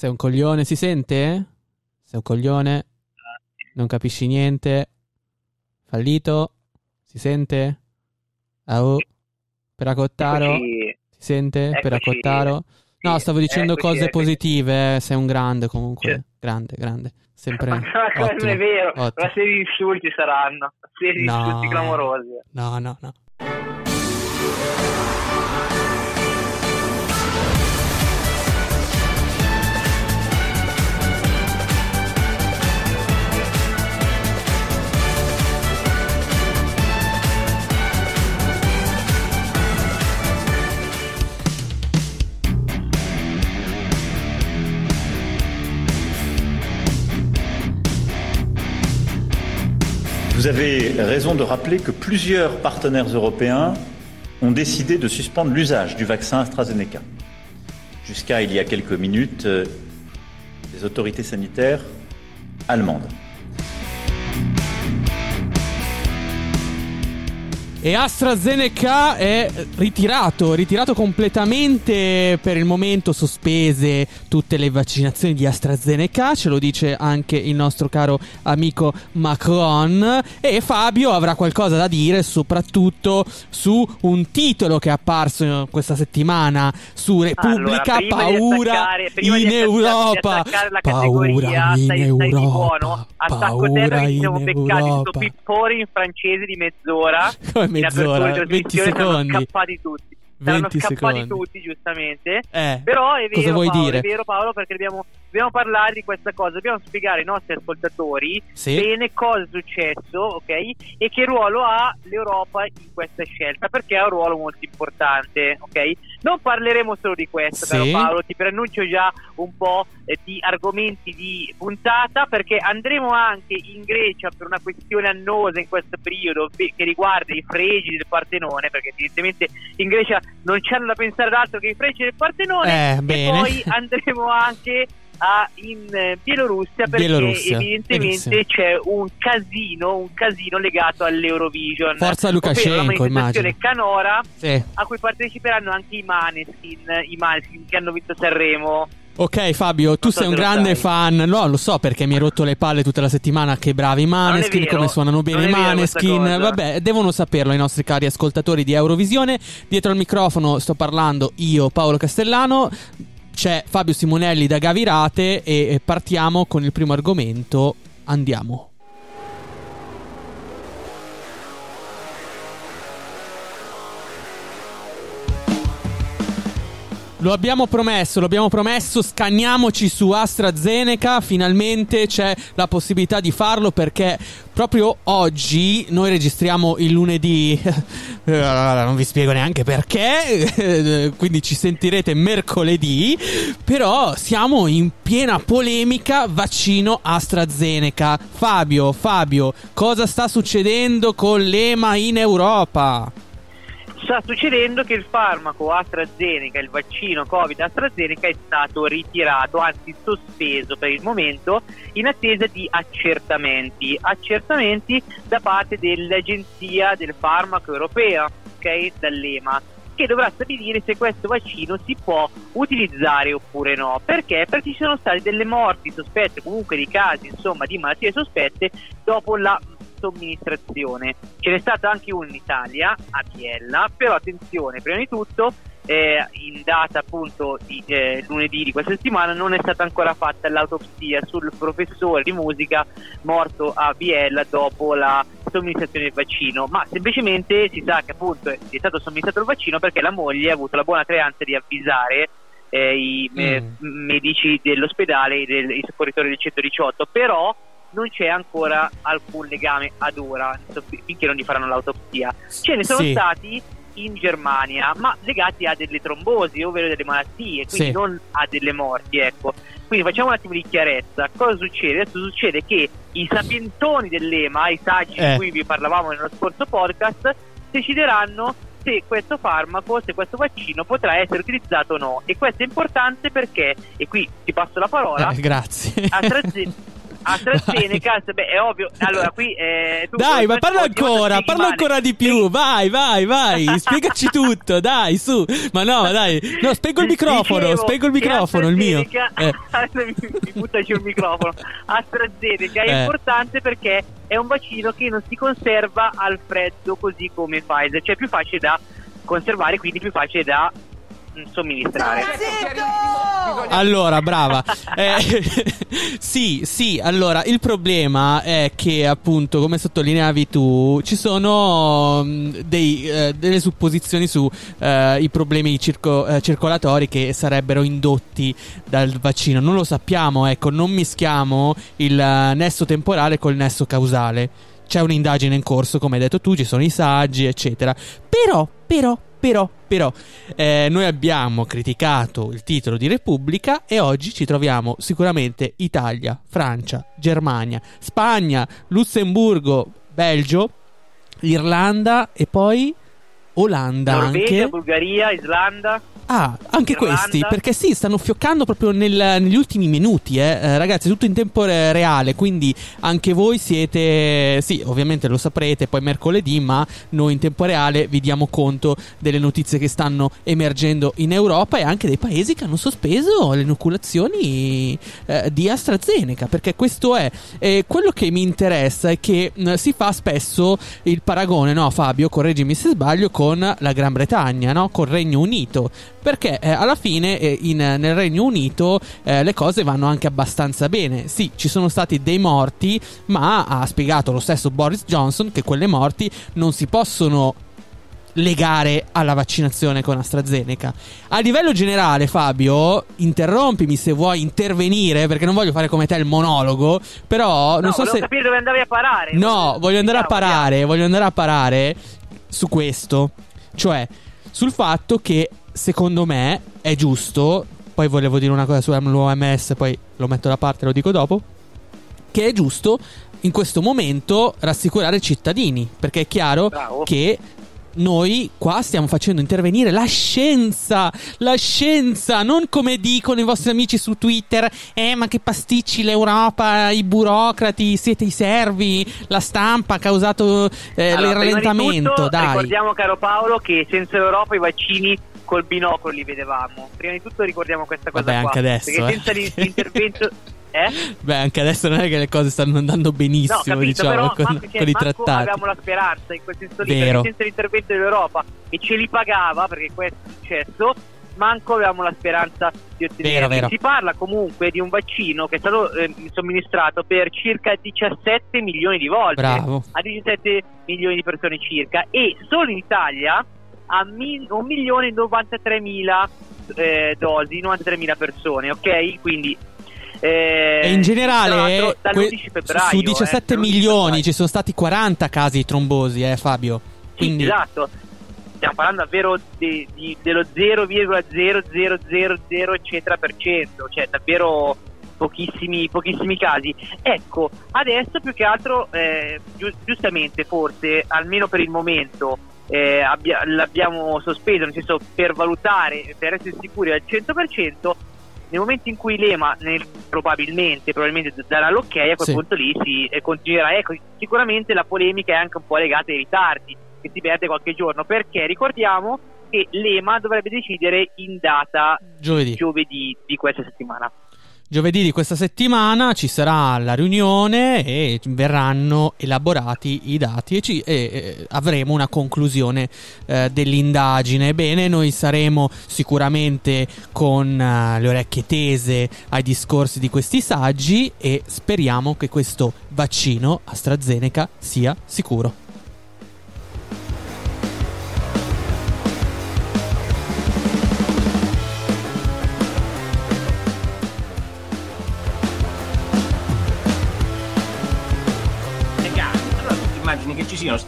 Sei un coglione, si sente? Sei un coglione? Non capisci niente? Fallito? Si sente? Au? Per Acottaro? Eccoci. Si sente? Per Eccoci. Acottaro? No, stavo dicendo cose positive, eh, sei un grande comunque. Grande, grande. Sempre Ma non è vero, ottimo. una serie di insulti saranno, una serie di No. insulti clamorosi. No, no, no. Vous avez raison de rappeler que plusieurs partenaires européens ont décidé de suspendre l'usage du vaccin AstraZeneca. Jusqu'à il y a quelques minutes, euh, les autorités sanitaires allemandes. E AstraZeneca è ritirato, ritirato completamente per il momento sospese tutte le vaccinazioni di AstraZeneca, ce lo dice anche il nostro caro amico Macron e Fabio avrà qualcosa da dire soprattutto su un titolo che è apparso questa settimana su Repubblica, Allora, paura attaccare- in Europa, paura categoria, in stai- Europa, buono, attacco terra paura ci in siamo beccati questo Europa. pippore in francese di mezz'ora. Come in apertura mezz'ora? di 20 trasmissione, saranno secondi. scappati tutti. Saranno 20 scappati secondi. tutti, giustamente. Eh, Però è vero, cosa vuoi Paolo, dire? è vero Paolo perché dobbiamo, dobbiamo parlare di questa cosa, dobbiamo spiegare ai nostri ascoltatori Sì. bene cosa è successo, ok? E che ruolo ha l'Europa in questa scelta, perché ha un ruolo molto importante, ok? Non parleremo solo di questo, Sì. caro Paolo, ti preannuncio già un po' eh, di argomenti di puntata, perché andremo anche in Grecia per una questione annosa in questo periodo che riguarda i fregi del Partenone, perché evidentemente in Grecia non c'hanno da pensare ad altro che i fregi del Partenone, Eh, e bene. poi andremo anche a- in eh, Bielorussia perché Bielorussia, evidentemente benissimo. c'è un casino, un casino legato all'Eurovision. Forza Lukashenko, immagino. canora Sì. a cui parteciperanno anche i Maneskin, i Maneskin che hanno vinto Sanremo. Ok Fabio, tu so sei un grande sai. fan, no, lo so perché mi hai rotto le palle tutta la settimana, che bravi i Maneskin, come suonano bene i Maneskin, vabbè, devono saperlo i nostri cari ascoltatori di Eurovisione. Dietro al microfono sto parlando io, Paolo Castellano, c'è Fabio Simonelli da Gavirate e partiamo con il primo argomento, andiamo. Lo abbiamo promesso, lo abbiamo promesso, scanniamoci su AstraZeneca, finalmente c'è la possibilità di farlo perché proprio oggi noi registriamo il lunedì, Eh, non vi spiego neanche perché, quindi ci sentirete mercoledì, però siamo in piena polemica vaccino AstraZeneca. Fabio, Fabio, cosa sta succedendo con l'EMA in Europa? Sta succedendo che il farmaco AstraZeneca, il vaccino Covid AstraZeneca è stato ritirato, anzi sospeso per il momento in attesa di accertamenti, accertamenti da parte dell'Agenzia del Farmaco Europea, ok, dall'EMA che dovrà stabilire se questo vaccino si può utilizzare oppure no. Perché? Perché ci sono state delle morti sospette, comunque di casi, insomma, di malattie sospette dopo la somministrazione. Ce n'è stato anche uno in Italia, a Biella, però attenzione, prima di tutto eh, in data appunto di eh, lunedì di questa settimana non è stata ancora fatta l'autopsia sul professore di musica morto a Biella dopo la somministrazione del vaccino, ma semplicemente si sa che appunto è stato somministrato il vaccino perché la moglie ha avuto la buona creanza di avvisare eh, i eh, Mm. medici dell'ospedale del- i soccorritori del 118, però non c'è ancora alcun legame ad ora finché non gli faranno l'autopsia. Ce ne sono Sì. stati in Germania, ma legati a delle trombosi, ovvero delle malattie, quindi Sì. non a delle morti, ecco. Quindi facciamo un attimo di chiarezza. Cosa succede? Adesso succede che i sapientoni dell'EMA, i saggi Eh. di cui vi parlavamo nello scorso podcast, decideranno se questo farmaco, se questo vaccino potrà essere utilizzato o no. E questo è importante perché, e qui ti passo la parola, Eh, grazie. AstraZeneca, AstraZeneca, beh, è ovvio. Allora, qui eh, tu Dai, ma parla ancora, parla ancora di più. Vai, vai, vai, spiegaci tutto, dai, su. Ma no, dai. No, spengo il microfono, Dicevo spengo il microfono, il mio. Eh. mi, mi butta giù il microfono. AstraZeneca è Eh. importante perché è un vaccino che non si conserva al freddo così come Pfizer, cioè è più facile da conservare, quindi più facile da somministrare. Allora, brava. Eh, sì, sì, allora, il problema è che, appunto, come sottolineavi tu, ci sono mm, dei, eh, delle supposizioni su eh, i problemi circo- eh, circolatori che sarebbero indotti dal vaccino. Non lo sappiamo, ecco, non mischiamo il eh, nesso temporale col nesso causale. C'è un'indagine in corso, come hai detto tu, ci sono i saggi, eccetera. Però, però, però, però, eh, noi abbiamo criticato il titolo di Repubblica e oggi ci troviamo sicuramente Italia, Francia, Germania, Spagna, Lussemburgo, Belgio, Irlanda e poi Olanda Norvegia, anche. Bulgaria, Islanda. Ah, anche Irlanda. questi, perché sì, stanno fioccando proprio nel- negli ultimi minuti, eh. Eh, ragazzi, tutto in tempo re- reale, quindi anche voi siete, sì, ovviamente lo saprete poi mercoledì, ma noi in tempo reale vi diamo conto delle notizie che stanno emergendo in Europa e anche dei paesi che hanno sospeso le inoculazioni eh, di AstraZeneca, perché questo è quello che mi interessa è che mh, si fa spesso il paragone, no Fabio, correggimi se sbaglio, con la Gran Bretagna, no? Col Regno Unito. Perché eh, alla fine eh, in- nel Regno Unito eh, le cose vanno anche abbastanza bene. Sì, ci sono stati dei morti, ma ha spiegato lo stesso Boris Johnson che quelle morti non si possono legare alla vaccinazione con AstraZeneca. A livello generale, Fabio, interrompimi se vuoi intervenire, perché non voglio fare come te il monologo, però non no, so se... capire dove andavi a parare. No, voglio andare a parare, voglio andare a parare su questo. Cioè, sul fatto che secondo me è giusto, poi volevo dire una cosa sull'OMS, poi lo metto da parte, lo dico dopo, che è giusto in questo momento rassicurare i cittadini, perché è chiaro Bravo. che noi qua stiamo facendo intervenire la scienza, la scienza, non come dicono i vostri amici su Twitter, eh ma che pasticci l'Europa, i burocrati, siete i servi, la stampa ha causato eh, Allora, il rallentamento, tutto, dai. Ricordiamo, caro Paolo, che senza l'Europa i vaccini col binocolo li vedevamo. Prima di tutto ricordiamo questa cosa Vabbè, qua. anche adesso, Perché eh. senza l'in- l'intervento... Eh? Beh, anche adesso non è che le cose stanno andando No, benissimo, capito, diciamo, però con, cioè, con i trattati. avevamo la speranza in quel senso lì, perché senza l'intervento dell'Europa che ce li pagava, perché questo è successo, manco avevamo la speranza di ottenere. Vero, vero. Si parla comunque di un vaccino che è stato eh, somministrato per circa 17 milioni di volte Bravo. a 17 milioni di persone circa e solo in Italia a mi- 1 milione e 93 mila eh, dosi, 93 mila persone, ok? Quindi eh, E in generale, dall'11 febbraio, su eh, 17 dall'11 milioni ci sono stati 40 casi di trombosi, eh, Fabio. Sì, Quindi, esatto. Stiamo parlando davvero di- di- dello 0,0000 eccetera per cento, cioè davvero pochissimi, pochissimi casi. Ecco, adesso più che altro, eh, giu- giustamente forse, almeno per il momento, eh, abbia- l'abbiamo sospeso, nel senso per valutare, per essere sicuri al 100%, nel momento in cui l'EMA nel- probabilmente, probabilmente darà l'ok, a quel Sì. punto lì si eh, continuerà. Ecco, sicuramente la polemica è anche un po' legata ai ritardi che si perde qualche giorno, perché ricordiamo che l'EMA dovrebbe decidere in data giovedì. giovedì di questa settimana. Giovedì di questa settimana ci sarà la riunione e verranno elaborati i dati e, ci- e, eh, avremo una conclusione eh, dell'indagine. Bene, noi saremo sicuramente con eh, le orecchie tese ai discorsi di questi saggi e speriamo che questo vaccino AstraZeneca sia sicuro.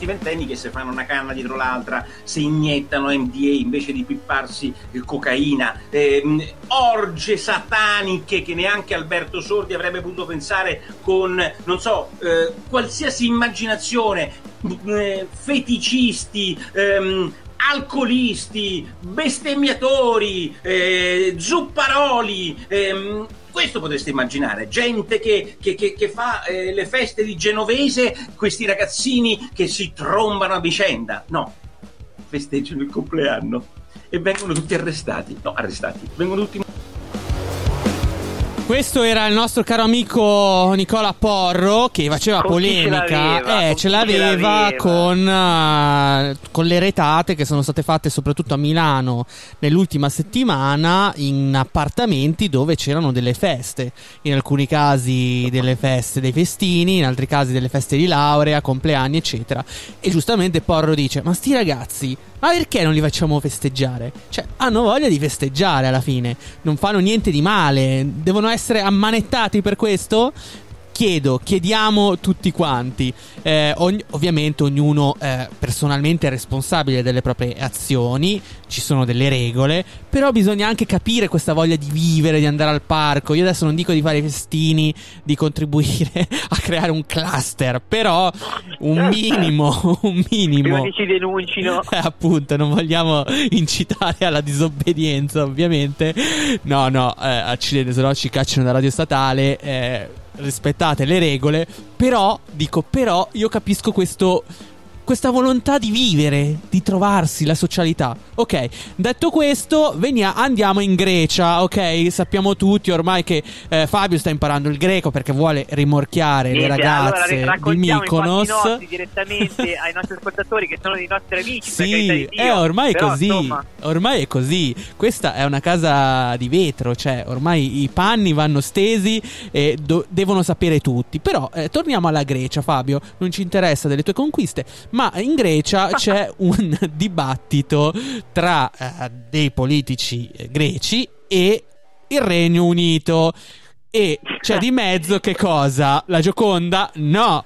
Sti ventenni che se fanno una canna dietro l'altra, si iniettano MDA invece di pipparsi eh, cocaina, ehm, orge sataniche che neanche Alberto Sordi avrebbe potuto pensare con, non so, eh, qualsiasi immaginazione, eh, feticisti, ehm, alcolisti, bestemmiatori, eh, zupparoli, ehm, questo potreste immaginare, gente che, che, che, che fa eh, le feste di Genovese, questi ragazzini che si trombano a vicenda. No, festeggiano il compleanno e vengono tutti arrestati. No, arrestati, vengono tutti questo era il nostro caro amico Nicola Porro che faceva con polemica. Ce l'aveva, eh, ce l'aveva, con, uh, con, le retate che sono state fatte soprattutto a Milano nell'ultima settimana in appartamenti dove c'erano delle feste. In alcuni casi delle feste dei festini, in altri casi delle feste di laurea, compleanni, eccetera. E giustamente Porro dice: Ma sti ragazzi ma perché non li facciamo festeggiare? Cioè, hanno voglia di festeggiare alla fine. Non fanno niente di male. Devono essere ammanettati per questo? Chiedo, chiediamo tutti quanti. Eh, ogni, ovviamente ognuno eh, personalmente è responsabile delle proprie azioni, ci sono delle regole, però bisogna anche capire questa voglia di vivere, di andare al parco. Io adesso non dico di fare i festini, di contribuire a creare un cluster, però un minimo, un minimo. Prima che ci denuncino. Eh, appunto, non vogliamo incitare alla disobbedienza, ovviamente. No, no, eh, accidente, se no ci cacciano da radio statale. Rispettate le regole, però, dico, però io capisco questo questa volontà di vivere, di trovarsi, la socialità. Ok, detto questo, venia, andiamo in Grecia, ok? Sappiamo tutti ormai che eh, Fabio sta imparando il greco perché vuole rimorchiare Niente, le ragazze allora, di Mykonos. Nostri, direttamente ai nostri ascoltatori che sono dei nostri amici. Sì, eh, ormai però, è così. Insomma... Ormai è così. Questa è una casa di vetro, cioè ormai i panni vanno stesi e do- devono sapere tutti. Però eh, torniamo alla Grecia, Fabio. Non ci interessa delle tue conquiste ma in Grecia c'è un dibattito tra eh, dei politici eh, greci e il Regno Unito. E c'è di mezzo che cosa? La Gioconda? No,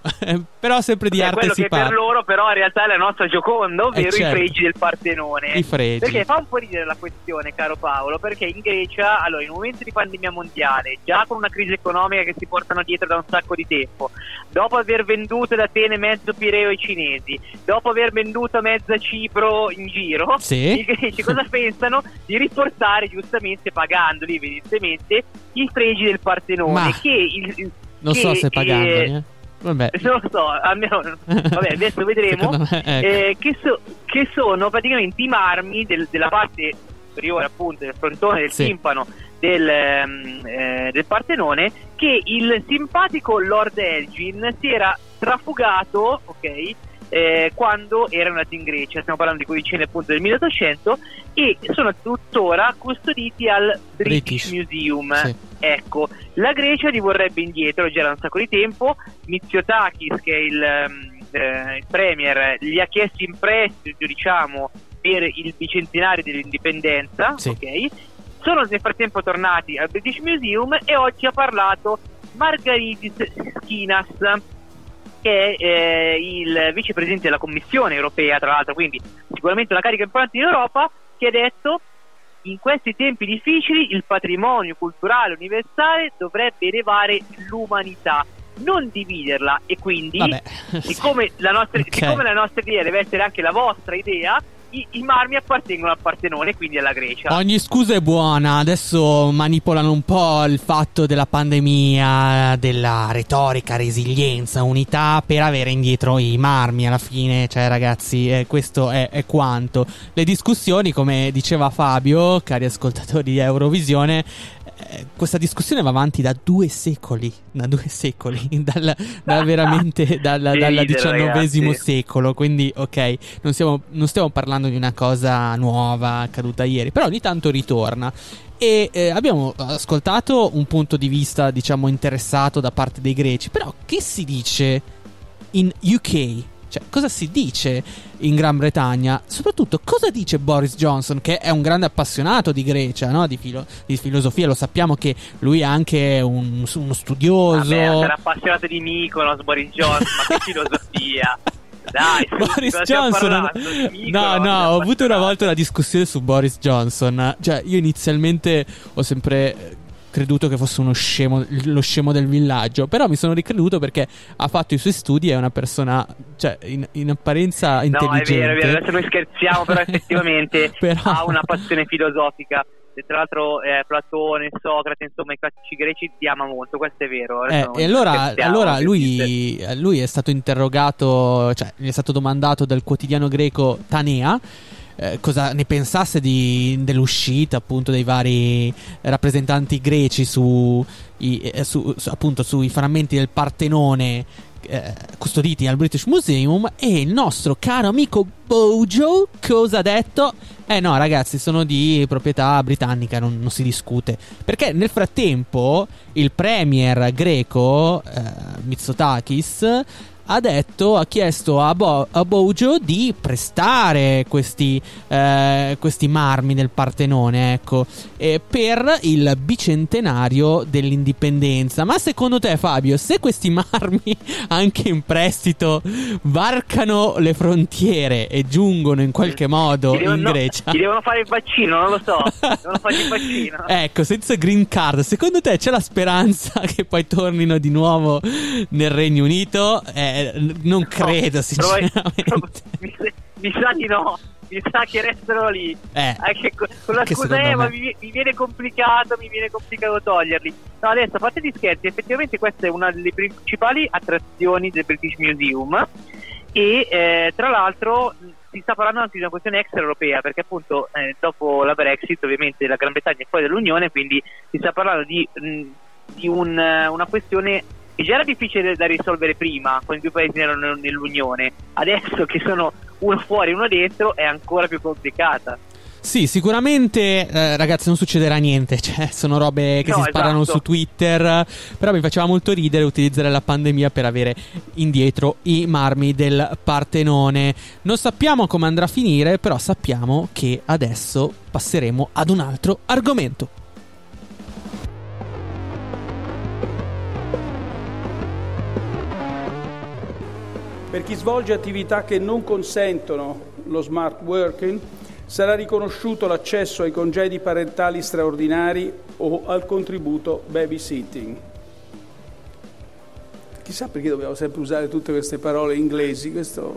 però sempre di cioè, arte quello si che parla. per loro però in realtà è la nostra Gioconda, ovvero eh certo. i fregi del Partenone. I fregi. Perché fa un po' ridere la questione, caro Paolo, perché in Grecia, allora, in un momento di pandemia mondiale, già con una crisi economica che si portano dietro da un sacco di tempo, dopo aver venduto da Atene mezzo Pireo ai cinesi, dopo aver venduto mezza Cipro in giro, sì. i greci cosa pensano? Di riportare giustamente, pagandoli evidentemente, i fregi del Partenone. Ma che il, non che, so se pagandoli, eh. Vabbè. Non lo so, almeno, vabbè, adesso vedremo. Me, ecco. eh, che, so, che, sono praticamente i marmi del, della parte superiore, appunto, del frontone, del sì. timpano del, ehm, eh, del, Partenone, che il simpatico Lord Elgin si era trafugato, ok? Eh, quando era nato in Grecia, stiamo parlando di quei appunto del 1800 e sono tuttora custoditi al British, British. Museum. Sì. Ecco, la Grecia li vorrebbe indietro, già da un sacco di tempo. Mitsotakis, che è il, ehm, eh, il premier, li ha chiesti in prestito, diciamo, per il bicentenario dell'indipendenza. Sì. Okay? Sono nel frattempo tornati al British Museum e oggi ha parlato Margaritis Skinas, che è eh, il vicepresidente della Commissione europea, tra l'altro, quindi sicuramente una carica importante in Europa, che ha detto in questi tempi difficili il patrimonio culturale universale dovrebbe elevare l'umanità non dividerla e quindi siccome la, nostra, okay. siccome la nostra idea deve essere anche la vostra idea i, i, marmi appartengono al Partenone, quindi alla Grecia. Ogni scusa è buona, adesso manipolano un po' il fatto della pandemia, della retorica, resilienza, unità per avere indietro i marmi alla fine, cioè ragazzi, eh, questo è, è, quanto. Le discussioni, come diceva Fabio, cari ascoltatori di Eurovisione, eh, questa discussione va avanti da due secoli, da due secoli, dal, dal veramente dal, dal XIX secolo, quindi ok, non, siamo, non, stiamo parlando di una cosa nuova accaduta ieri, però ogni tanto ritorna. E eh, abbiamo ascoltato un punto di vista, diciamo, interessato da parte dei greci, però che si dice in UK? Cioè, cosa si dice in Gran Bretagna? Soprattutto, cosa dice Boris Johnson, che è un grande appassionato di Grecia, no? di, filo- di, filosofia? Lo sappiamo che lui è anche un, uno studioso. Vabbè, era appassionato di Mykonos, Boris Johnson, ma che filosofia! Dai, Boris Johnson. No, no, ho avuto una volta una discussione su Boris Johnson. Cioè, io inizialmente ho sempre creduto che fosse uno scemo, lo scemo del villaggio. Però mi sono ricreduto perché ha fatto i suoi studi, è una persona, cioè, in, in apparenza intelligente. No, è vero, è vero. Adesso noi scherziamo, però effettivamente però... ha una passione filosofica. tra l'altro eh, Platone, Socrate, insomma i classici greci ti ama molto, questo è vero. Eh, e allora, allora lui, lui, è stato interrogato, cioè gli è stato domandato dal quotidiano greco Tanea. Eh, cosa ne pensasse di, dell'uscita appunto dei vari rappresentanti greci su, i, eh, su, su, appunto sui frammenti del Partenone eh, custoditi al British Museum e il nostro caro amico Bojo cosa ha detto? Eh no ragazzi sono di proprietà britannica, non, non si discute. Perché nel frattempo il premier greco eh, Mitsotakis ha detto, ha chiesto a, Bo- a Bojo di prestare questi, eh, questi marmi del Partenone, ecco, eh, per il bicentenario dell'indipendenza. Ma secondo te, Fabio, se questi marmi, anche in prestito, varcano le frontiere e giungono in qualche modo devono, in Grecia? No, devono fare il vaccino, non lo so. devono fare il vaccino. ecco, senza green card, secondo te c'è la speranza che poi tornino di nuovo nel Regno Unito? Eh, non credo, no, sinceramente. Provo, mi, mi, sa di no. Mi sa che restano lì. Eh, Anche con, con la scusa, eh, ma mi, mi, viene complicato, mi viene complicato toglierli. No, adesso fate gli scherzi, effettivamente questa è una delle principali attrazioni del British Museum. E eh, tra l'altro si sta parlando anche di una questione extraeuropea, perché appunto eh, dopo la Brexit, ovviamente la Gran Bretagna è fuori dall'Unione, quindi si sta parlando di, mh, di un, una questione che già era difficile da risolvere prima, quando i due paesi erano nell'Unione, adesso che sono uno fuori e uno dentro è ancora più complicata. Sì, sicuramente eh, ragazzi non succederà niente, cioè sono robe che no, si sparano esatto. su Twitter, però mi faceva molto ridere utilizzare la pandemia per avere indietro i marmi del Partenone. Non sappiamo come andrà a finire, però sappiamo che adesso passeremo ad un altro argomento. Per chi svolge attività che non consentono lo smart working sarà riconosciuto l'accesso ai congedi parentali straordinari o al contributo babysitting. Chissà perché dobbiamo sempre usare tutte queste parole inglesi, questo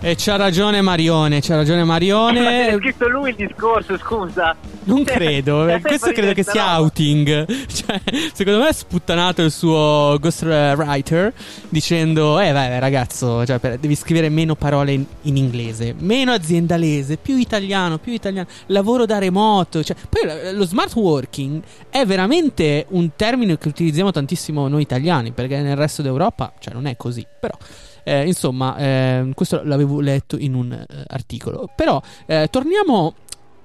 E c'ha ragione Marione, c'ha ragione Marione. Ma ha scritto lui il discorso, scusa. Non credo, eh, questo credo che sia outing. Cioè, secondo me ha sputtanato il suo ghostwriter dicendo: Eh, vai, ragazzo, cioè, per, devi scrivere meno parole in, in, inglese, meno aziendalese, più italiano, più italiano, lavoro da remoto. Cioè, poi lo smart working è veramente un termine che utilizziamo tantissimo noi italiani, perché nel resto d'Europa, cioè, non è così. Però. Eh, insomma, eh, questo l'avevo letto in un eh, articolo. Però eh, torniamo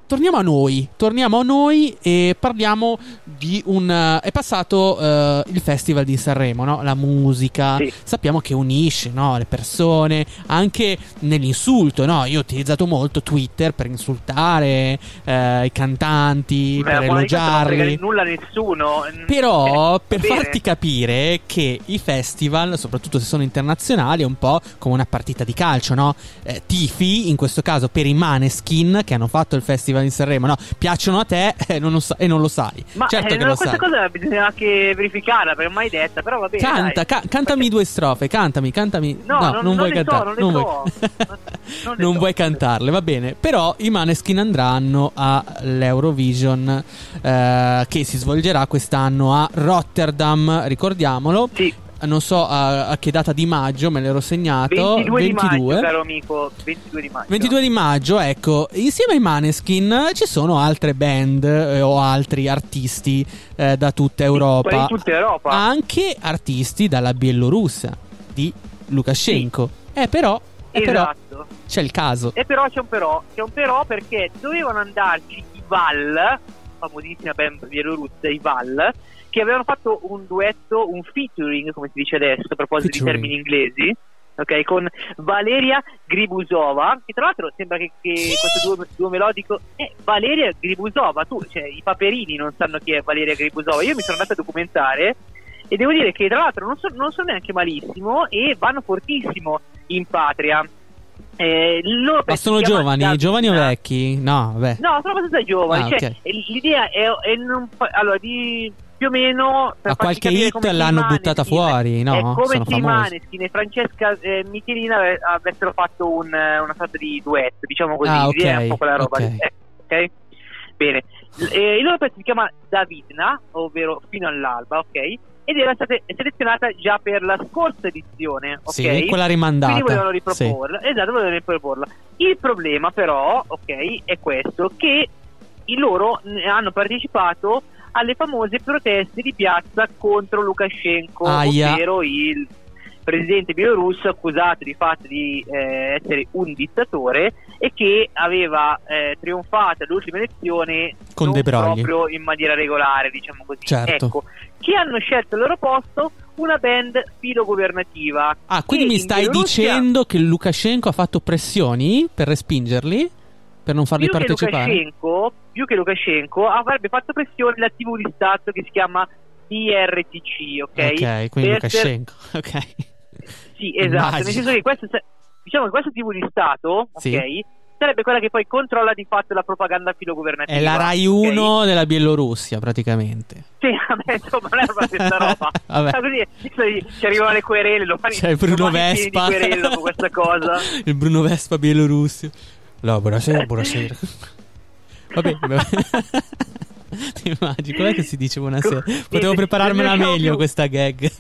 torniamo a noi, torniamo a noi e parliamo di un... Uh, è passato uh, il Festival di Sanremo, no? La musica, sì. sappiamo che unisce no? le persone, anche nell'insulto, no? Io ho utilizzato molto Twitter per insultare uh, i cantanti, Beh, per elogiarli. Non nulla a nessuno. Però, eh, per bene. farti capire che i festival, soprattutto se sono internazionali, è un po' come una partita di calcio, no? Eh, tifi, in questo caso per i Maneskin, che hanno fatto il Festival Festival in Sanremo, no? Piacciono a te eh, non sa- e non lo sai. Ma certo eh, che no, lo questa sai. cosa bisogna anche verificarla perché mai detta, però va bene. Canta, ca- cantami Perché... due strofe, cantami, cantami. No, no non, non, vuoi cantare. So, non, non, vuoi... non, non vuoi cantarle, va bene. Però i Maneskin andranno all'Eurovision eh, che si svolgerà quest'anno a Rotterdam, ricordiamolo. Sì non so a, a, che data di maggio, me l'ero segnato. 22, 22. Di maggio, caro amico. 22 di maggio. 22 di maggio, ecco. Insieme ai Maneskin ci sono altre band eh, o altri artisti eh, da tutta Europa. Di tutta Europa. Anche artisti dalla Bielorussia, di Lukashenko. Sì. Eh, però. Eh, esatto. Però c'è il caso. E però c'è un però. C'è un però perché dovevano andarci i Val, famosissima band bielorussa, i Val che avevano fatto un duetto, un featuring, come si dice adesso, a proposito featuring. di termini inglesi. Ok, con Valeria Gribusova, che tra l'altro sembra che, che questo duo, duo, melodico è Valeria Gribusova. Tu, cioè, i paperini non sanno chi è Valeria Gribusova. Io mi sono andato a documentare e devo dire che tra l'altro non, so, non sono neanche malissimo e vanno fortissimo in patria. Eh, Ma sono giovani, da... giovani o vecchi? No, vabbè. No, sono abbastanza giovani. Ah, cioè, okay. L'idea è, è non allora, di più o meno a qualche hit l'hanno buttata fuori, no? È come Sono se i. Maneskin e Francesca eh, Michelina ave- avessero fatto un, eh, una sorta di duetto, diciamo così, Ah, ok, viene un po' quella roba ok. lì. Eh, ok? Bene. Eh, il loro pezzo si chiama Davidna, ovvero Fino all'alba, ok? Ed era stata selezionata già per la scorsa edizione, ok? Sì, quella rimandata. Quindi volevano Sì. riproporla. Esatto, volevano riproporla. Il problema però, ok, è questo, che loro hanno partecipato alle famose proteste di piazza contro Lukashenko, Aia. ovvero il presidente bielorusso accusato di fatto di eh, essere un dittatore e che aveva eh, trionfato alle ultime elezioni Con non proprio in maniera regolare, diciamo così. Certo. Ecco, che hanno scelto al loro posto una band filogovernativa. Ah, quindi mi stai Bielorussia- dicendo che Lukashenko ha fatto pressioni per respingerli? Per non farli più partecipare? Lukashenko, più che Lukashenko avrebbe fatto pressione la TV di Stato che si chiama DRTC, ok? Ok, quindi Per- Lukashenko. Ok. Sì, esatto, Immagino. nel senso che questo, diciamo che questa TV di Stato, Sì. ok? Sarebbe quella che poi controlla di fatto la propaganda filogovernativa. È la Rai ok? 1 della Bielorussia, praticamente. Sì, vabbè, insomma, non è la stessa roba. Vabbè. Così adesso ci arrivano le querele, domani, C'è il Bruno Vespa. di questa cosa. il Bruno Vespa Bielorussia. No, buonasera, buonasera. Vabbè. Ti immagini, com'è che si dice buonasera? Potevo prepararmela meglio questa gag.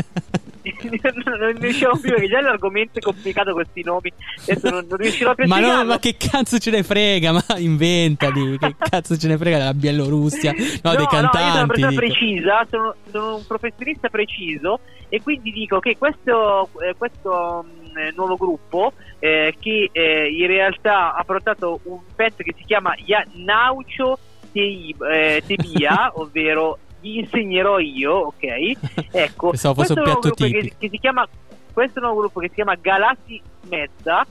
Non, riusciamo più perché già l'argomento è complicato questi nomi adesso non, non riuscirò più a Ma, no, ma che cazzo ce ne frega? Ma inventali, che cazzo ce ne frega della Bielorussia? No, dei no, no, io sono una cantanti. persona dico. precisa, sono, sono un professionista preciso e quindi dico che questo, eh, questo mh, eh, nuovo gruppo eh, che eh, in realtà ha portato un pezzo che si chiama Naucio eh, Tebia, ovvero vi insegnerò io, ok? Ecco, un questo nuovo piatto gruppo che, che si chiama questo nuovo gruppo che si chiama Galassi Mezza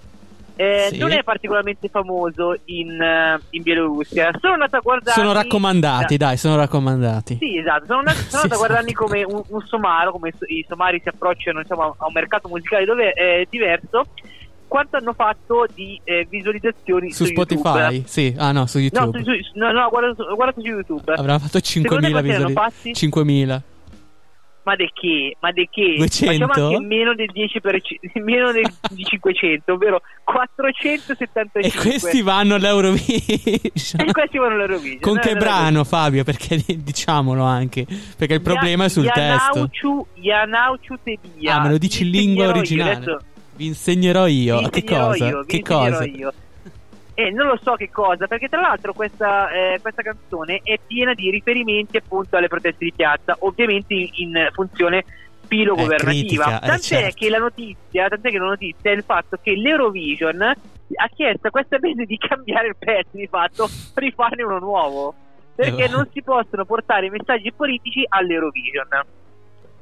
eh, Sì. non è particolarmente famoso in, eh, in Bielorussia. Sono andato a guardare. Sono raccomandati, dai, sono raccomandati. Sì, esatto. Sono andato, sono Sì, andato a guardarmi esatto. come un, un somaro, come i somari si approcciano diciamo, a- a un mercato musicale dove è diverso. Quanto hanno fatto di eh, visualizzazioni Su su, Spotify? YouTube? Sì, ah no, su No, YouTube. su, su- no, no, ho guardato su YouTube. Avrà fatto Secondo te 5.000 quanti ne hanno visualizzazioni. fatti? 5.000. Ma di che? Ma di che? 200? Facciamo anche meno del 10%, meno del, di 500, ovvero 475. E questi vanno all'Eurovision. E questi vanno all'Eurovision. Con che brano, Fabio? Perché diciamolo anche. Perché il problema è sul testo. Yanauchu, Tebia. Ah, me lo dici in lingua originale. adesso Vi insegnerò io. vi che insegnerò cosa? io, che cosa? io. Eh, non lo so che cosa, perché tra l'altro questa, eh, questa canzone è piena di riferimenti appunto alle proteste di piazza, ovviamente in, in funzione filogovernativa. critica, eh, tant'è certo. che la notizia, tant'è che la notizia è il fatto che l'Eurovision ha chiesto a questa band di cambiare il pezzo, di fatto, rifarne uno nuovo. Perché Eh, non si possono portare messaggi politici all'Eurovision.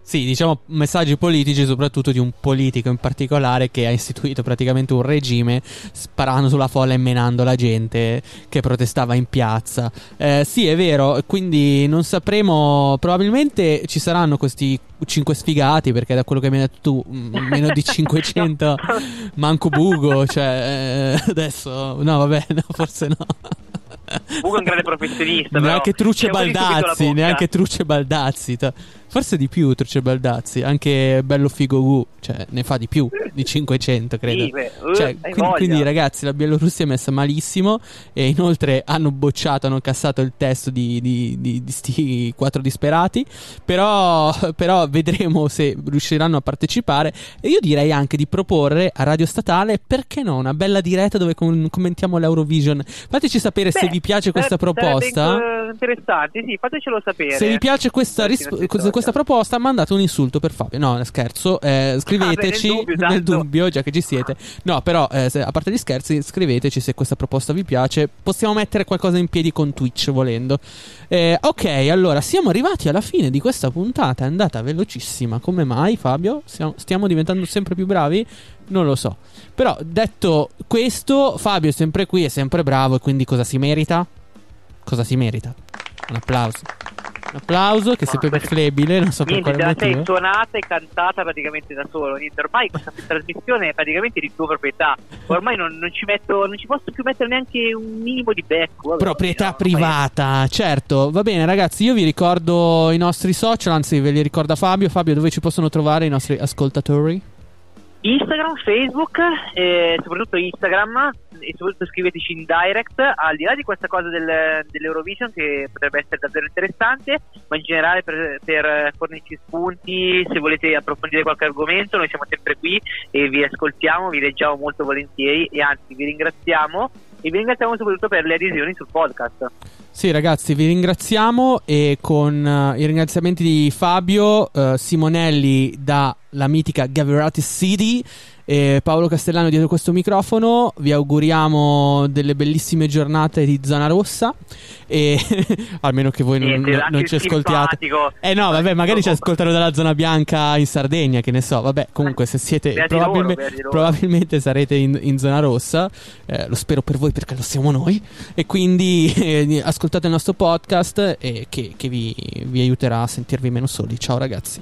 Sì, diciamo messaggi politici, soprattutto di un politico in particolare che ha istituito praticamente un regime sparando sulla folla e menando la gente che protestava in piazza. Eh, sì, è vero, quindi non sapremo. Probabilmente ci saranno questi 5 sfigati, perché da quello che mi hai detto tu, meno di 500 manco bugo. Cioè, eh, adesso, no, vabbè, no, forse no. Ugo è un grande professionista. Neanche. Truce Baldazzi, neanche Truce Baldazzi. ta- Forse di più Truce Baldazzi, anche Bello Figo Gu, cioè ne fa di più di 500 credo. Beh, Cioè, quindi, quindi, ragazzi la Bielorussia è messa malissimo e inoltre hanno bocciato, hanno cassato il testo di, di, di, di sti quattro disperati, però, però vedremo se riusciranno a partecipare e io direi anche di proporre a Radio Statale, perché no, una bella diretta dove com- commentiamo l'Eurovision. Fateci sapere se Beh, vi piace questa sarebbe- proposta. interessante, sì, fatecelo sapere. Se vi piace questa, Sì, ris- non si questa, proposta, mandate un insulto per Fabio. No, scherzo. eh, scriveteci Ah, beh, nel dubbio, nel tanto. dubbio, già che ci siete. No, però, eh, se- a parte gli scherzi, scriveteci se questa proposta vi piace. Possiamo mettere qualcosa in piedi con Twitch volendo. Eh, ok, allora siamo arrivati alla fine di questa puntata. È andata velocissima. Come mai, Fabio? Siamo- stiamo diventando sempre più bravi? Non lo so. Però, detto questo, Fabio è sempre qui, è sempre bravo. E quindi cosa si merita? Cosa si merita? Un applauso. Applauso che sei proprio flebile, non so Niente, per quale motivo. suonata e cantata praticamente da solo. Niente, ormai questa trasmissione è praticamente di tua proprietà. Ormai non, non ci metto, non ci posso più mettere neanche un minimo di becco. Vabbè, Proprietà no, privata, certo. Va bene, ragazzi. Io vi ricordo i nostri social, anzi, ve li ricorda Fabio. Fabio, dove ci possono trovare i nostri ascoltatori? Instagram, Facebook, eh, soprattutto Instagram e soprattutto scriveteci in direct al di là di questa cosa del- dell'Eurovision che potrebbe essere davvero interessante ma in generale per, per fornirci spunti se volete approfondire qualche argomento noi siamo sempre qui e vi ascoltiamo, vi leggiamo molto volentieri e anzi vi ringraziamo e vi ringraziamo soprattutto per le adesioni sul podcast. Sì, ragazzi, vi ringraziamo e con eh, i ringraziamenti di Fabio eh, Simonelli dalla mitica Gaverati City e Paolo Castellano dietro questo microfono. Vi auguriamo delle bellissime giornate di zona rossa e almeno che voi non, non- non ci ascoltiate. Eh no, vabbè, magari ci ascoltano dalla zona bianca in Sardegna, che ne so. Vabbè, comunque se siete Beati loro, probabilme- beati loro. probabilmente sarete in, in zona rossa. Eh, lo spero per voi perché lo siamo noi. E quindi eh, ascoltate il nostro podcast eh, che, che vi, vi aiuterà a sentirvi meno soli. Ciao ragazzi.